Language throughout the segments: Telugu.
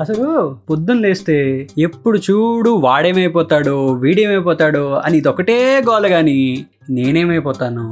అసలు పొద్దున్న లేస్తే ఎప్పుడు చూడు వాడేమైపోతాడో వీడేమైపోతాడో అని ఇదొకటే గోల గాని నేనేమైపోతాను?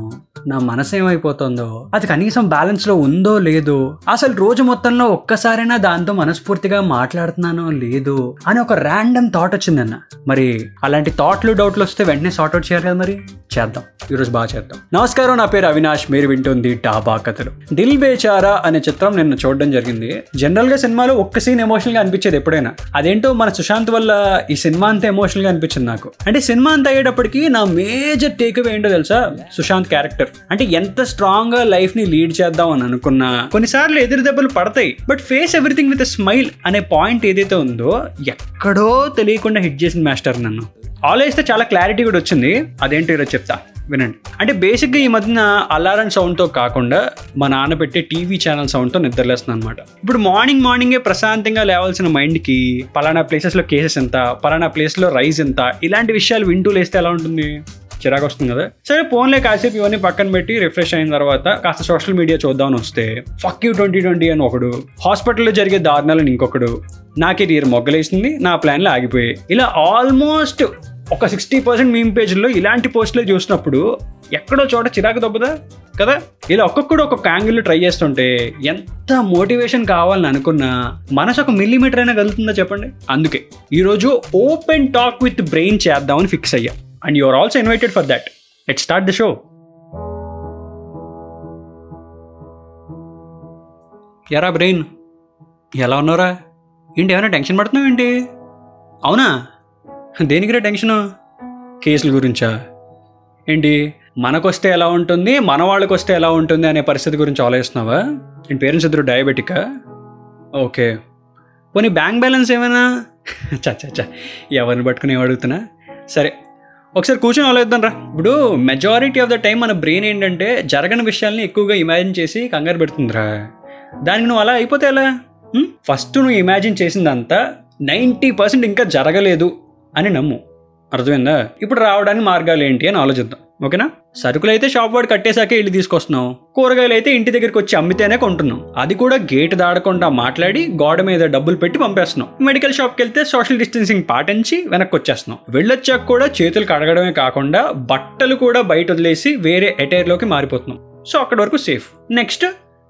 నా మనసు ఏమైపోతుందో? అది కనీసం బ్యాలెన్స్లో ఉందో లేదో? అసలు రోజు మొత్తంలో ఒక్కసారైనా దాంతో మనస్ఫూర్తిగా మాట్లాడుతున్నానో లేదో? అని ఒక ర్యాండమ్ థాట్ వచ్చిందన్న. మరి అలాంటి థాట్లు డౌట్లు వస్తే వెంటనే సార్ట్అవుట్ చేయాలి కదా మరి? చేద్దాం. ఈరోజు బాగా చేద్దాం. నమస్కారం నా పేరు అవినాష్. మీరు వింటుంది డాబా కథలు. దిల్ బేచారా అనే చిత్రం నిన్న చూడడం జరిగింది. జనరల్గా సినిమాలో ఒక్క సీన్ ఎమోషనల్గా అనిపించేది ఎప్పుడైనా. అదేంటో మన సుశాంత్ వల్ల ఈ సినిమా అంత ఎమోషనల్గా అనిపించింది నాకు. అంటే సినిమా అంతా అయ్యేటప్పటికి నా మేజర్ టేక్ అవే ఏంటో తెలుసా? సుశాంత్ క్యారెక్టర్ అంటే ఎంత స్ట్రాంగ్గా లైఫ్ని లీడ్ చేద్దాం అని అనుకున్నా. కొన్నిసార్లు ఎదురు దెబ్బలు పడతాయి but face everything with smile అనే పాయింట్ ఏదైతే ఉందో ఎక్కడో తెలియకుండా హిట్ చేసిన మాస్టర్ నన్ను. ఆలోచిస్తే చాలా క్లారిటీ కూడా వచ్చింది. అదేంటో ఈరోజు చెప్తా. వినండి. అంటే బేసిక్గా ఈ మధ్యన అలారం సౌండ్తో కాకుండా మా నాన్న పెట్టే టీవీ ఛానల్ సౌండ్తో నిద్రలేస్తున్నాను అనమాట ఇప్పుడు మార్నింగ్ మార్నింగే ప్రశాంతంగా లేవాల్సిన మైండ్కి పలానా ప్లేసెస్లో కేసెస్ ఎంత పలానా ప్లేస్లో రైస్ ఎంత ఇలాంటి విషయాలు వింటూ లేస్తే ఎలా ఉంటుంది? చిరాకు వస్తుంది కదా. సరే ఫోన్లే కాసేపు ఇవన్నీ పక్కన పెట్టి రిఫ్రెష్ అయిన తర్వాత కాస్త సోషల్ మీడియా చూద్దామని వస్తే ఫక్ యూ ట్వంటీ ట్వంటీ అని ఒకడు హాస్పిటల్లో జరిగే దారుణాలను ఇంకొకడు నా కెరియర్ మొగ్గలేసింది నా ప్లాన్లు ఆగిపోయాయి. ఇలా ఆల్మోస్ట్ ఒక సిక్స్టీ పర్సెంట్ మీమ్ పేజ్లో ఇలాంటి పోస్టులు చూసినప్పుడు ఎక్కడో చోట చిరాకు దొబ్బదా కదా? ఇలా ఒక్కొక్కడు ఒక్కొక్క యాంగిల్ ట్రై చేస్తుంటే ఎంత మోటివేషన్ కావాలని అనుకున్నా మనసు ఒక మిల్లీమీటర్ అయినా కలుగుతుందా చెప్పండి? అందుకే ఈరోజు ఓపెన్ టాక్ విత్ బ్రెయిన్ చేద్దామని ఫిక్స్ అయ్యా. And you are also invited for that let start the show ఎరా బ్రెయిన్ ఎలా ఉన్నారా ఏంటి ఏమైనా టెన్షన్ పడుతున్నావు ఏంటి? అవునా? దేనికిరా టెన్షను కేసుల గురించా? ఏంటి? మనకొస్తే ఎలా ఉంటుంది? మన వాళ్ళకి వస్తే ఎలా ఉంటుంది అనే పరిస్థితి గురించి ఆలోచిస్తున్నావా? నేను పేరెంట్స్ ఇద్దరు డయాబెటికా ఓకే. పోనీ బ్యాంక్ బ్యాలెన్స్ ఏమైనా? చచ్చా చా ఎవరిని పట్టుకుని ఏం అడుగుతున్నా? సరే ఒకసారి కూర్చొని ఆలోచిద్దాం రా. ఇప్పుడు మెజారిటీ ఆఫ్ ద టైం మన బ్రెయిన్ ఏంటంటే జరగని విషయాల్ని ఎక్కువగా ఇమాజిన్ చేసి కంగారు పెడుతుందిరా. దానికి నువ్వు అలా అయిపోతే ఎలా? ఫస్ట్ నువ్వు ఇమాజిన్ చేసిందంతా నైంటీ పర్సెంట్ ఇంకా జరగలేదు అని నమ్ము. అర్థమైందా? ఇప్పుడు రావడానికి మార్గాలు ఏంటి అని ఆలోచిద్దాం. ఓకేనా? సరుకులు అయితే షాప్ వాడు కట్టేశాకే ఇల్లు తీసుకొస్తున్నాం కూరగాయలు అయితే ఇంటి దగ్గరికి వచ్చి అమ్మితేనే కొంటున్నాం అది కూడా గేట్ దాడకుండా మాట్లాడి గోడ మీద డబ్బులు పెట్టి పంపేస్తున్నాం మెడికల్ షాప్కి వెళ్తే సోషల్ డిస్టెన్సింగ్ పాటించి వెనక్కి వచ్చేస్తున్నాం వెళ్ళొచ్చాక కూడా చేతులు కడగడమే కాకుండా బట్టలు కూడా బయట వదిలేసి వేరే ఎటైర్లోకి మారిపోతున్నాం సో అక్కడి వరకు సేఫ్. నెక్స్ట్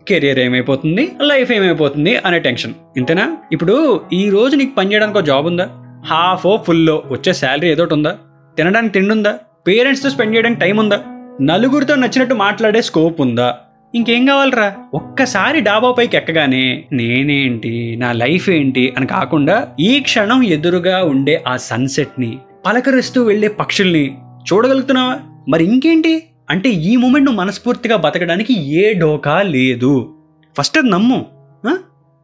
కెరియర్ ఏమైపోతుంది? లైఫ్ ఏమైపోతుంది అనే టెన్షన్. ఇంతేనా? ఇప్పుడు ఈ రోజు నీకు పని చేయడానికి ఒక జాబ్ ఉందా? హాఫ్ ఓ ఫుల్లో వచ్చే శాలరీ ఏదోటి ఉందా? తినడానికి తిండి ఉందా? పేరెంట్స్తో స్పెండ్ చేయడానికి టైం ఉందా? నలుగురితో నచ్చినట్టు మాట్లాడే స్కోప్ ఉందా? ఇంకేం కావాలరా? ఒక్కసారి డాబా పైకి ఎక్కగానే నేనేంటి నా లైఫ్ ఏంటి అని కాకుండా ఈ క్షణం ఎదురుగా ఉండే ఆ సన్సెట్ని పలకరిస్తూ వెళ్ళే పక్షుల్ని చూడగలుగుతున్నావా? మరి ఇంకేంటి? అంటే ఈ మూమెంట్ నువ్వు మనస్ఫూర్తిగా బతకడానికి ఏ డోకా లేదు. ఫస్ట్ అది నమ్ము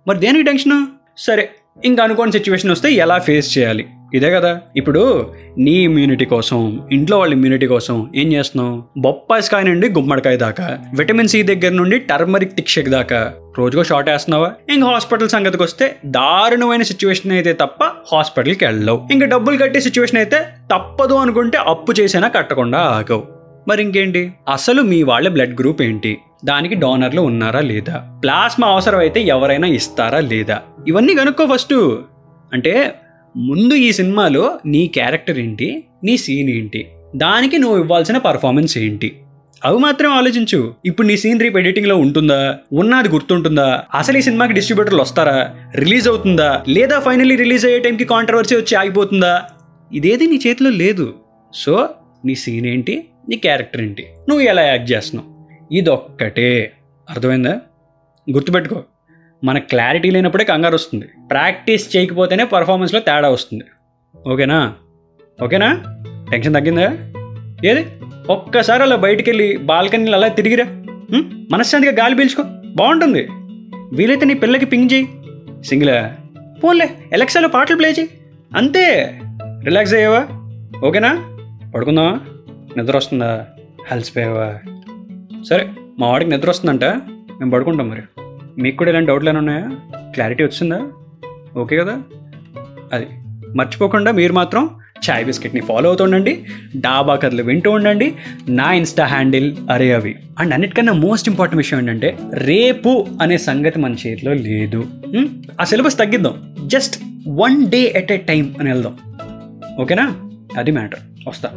మరి దేనికి టెన్షను? సరే ఇంకా అనుకోని సిచ్యువేషన్ వస్తే ఎలా ఫేస్ చేయాలి? ఇదే కదా. ఇప్పుడు నీ ఇమ్యూనిటీ కోసం ఇంట్లో వాళ్ళ ఇమ్యూనిటీ కోసం ఏం చేస్తున్నావు? బొప్పాయికాయ నుండి గుమ్మడికాయ దాకా విటమిన్ సి దగ్గర నుండి టర్మరిక్ తిక్షక్ దాకా రోజుకో షార్ట్ వేస్తున్నావా? ఇంకా హాస్పిటల్ సంగతికి వస్తే దారుణమైన సిచ్యువేషన్ అయితే తప్ప హాస్పిటల్కి వెళ్ళవు. ఇంకా డబ్బులు కట్టే సిచ్యువేషన్ అయితే తప్పదు అనుకుంటే అప్పు చేసినా కట్టకుండా ఆగవు. మరి ఇంకేంటి? అసలు మీ వాళ్ళ బ్లడ్ గ్రూప్ ఏంటి? దానికి డోనర్లు ఉన్నారా లేదా? ప్లాస్మా అవసరమైతే ఎవరైనా ఇస్తారా లేదా? ఇవన్నీ కనుక్కో ఫస్ట్ అంటే ముందు ఈ సినిమాలో నీ క్యారెక్టర్ ఏంటి? నీ సీన్ ఏంటి? దానికి నువ్వు ఇవ్వాల్సిన పర్ఫార్మెన్స్ ఏంటి? అవి మాత్రం ఆలోచించు. ఇప్పుడు నీ సీన్ రేపు ఎడిటింగ్లో ఉంటుందా? ఉన్నది గుర్తుంటుందా? అసలు ఈ సినిమాకి డిస్ట్రిబ్యూటర్లు వస్తారా? రిలీజ్ అవుతుందా? లేదా ఫైనల్లీ రిలీజ్ అయ్యే టైంకి కాంట్రవర్సీ వచ్చి ఆగిపోతుందా? ఇదేది నీ చేతిలో లేదు. సో నీ సీన్ ఏంటి? నీ క్యారెక్టర్ ఏంటి? నువ్వు ఎలా యాక్ట్ చేస్తున్నావు? ఇదొక్కటే. అర్థమైందా? గుర్తుపెట్టుకో మన క్లారిటీ లేనప్పుడే కంగారు వస్తుంది. ప్రాక్టీస్ చేయకపోతేనే పర్ఫార్మెన్స్లో తేడా వస్తుంది. ఓకేనా? ఓకేనా? టెన్షన్ తగ్గిందా? ఏది? ఒక్కసారి అలా బయటికి వెళ్ళి బాల్కనీలు అలా తిరిగిరా. మనశ్శాంతిగా గాలి పీల్చుకో. బాగుంటుంది. వీలైతే నీ పిల్లకి పింగ్ చేయి. సింగిలా? పోన్లే ఎలక్సాలో పాటలు ప్లే చేయి. అంతే. రిలాక్స్ అయ్యావా? ఓకేనా? పడుకుందామా? నిద్ర వస్తుందా? అలసిపోయావా? సరే మా వాడికి నిద్ర వస్తుందంట. మేము పడుకుంటాం మరి. మీకు కూడా ఇలాంటి డౌట్లు ఏమైనా ఉన్నాయా? క్లారిటీ వచ్చిందా? ఓకే కదా? అది. మర్చిపోకుండా మీరు మాత్రం చాయ్ బిస్కెట్ని ఫాలో అవుతుండండి డాబా కథలు వింటూ ఉండండి. నా ఇన్స్టా హ్యాండిల్ అరే అవి. అండ్ అన్నిటికన్నా మోస్ట్ ఇంపార్టెంట్ విషయం ఏంటంటే రేపు అనే సంగతి మన చేతిలో లేదు. ఆ syllabus తగ్గిద్దాం. Just one day at a time అని వెళ్దాం. ఓకేనా? అది మ్యాటర్. వస్తా.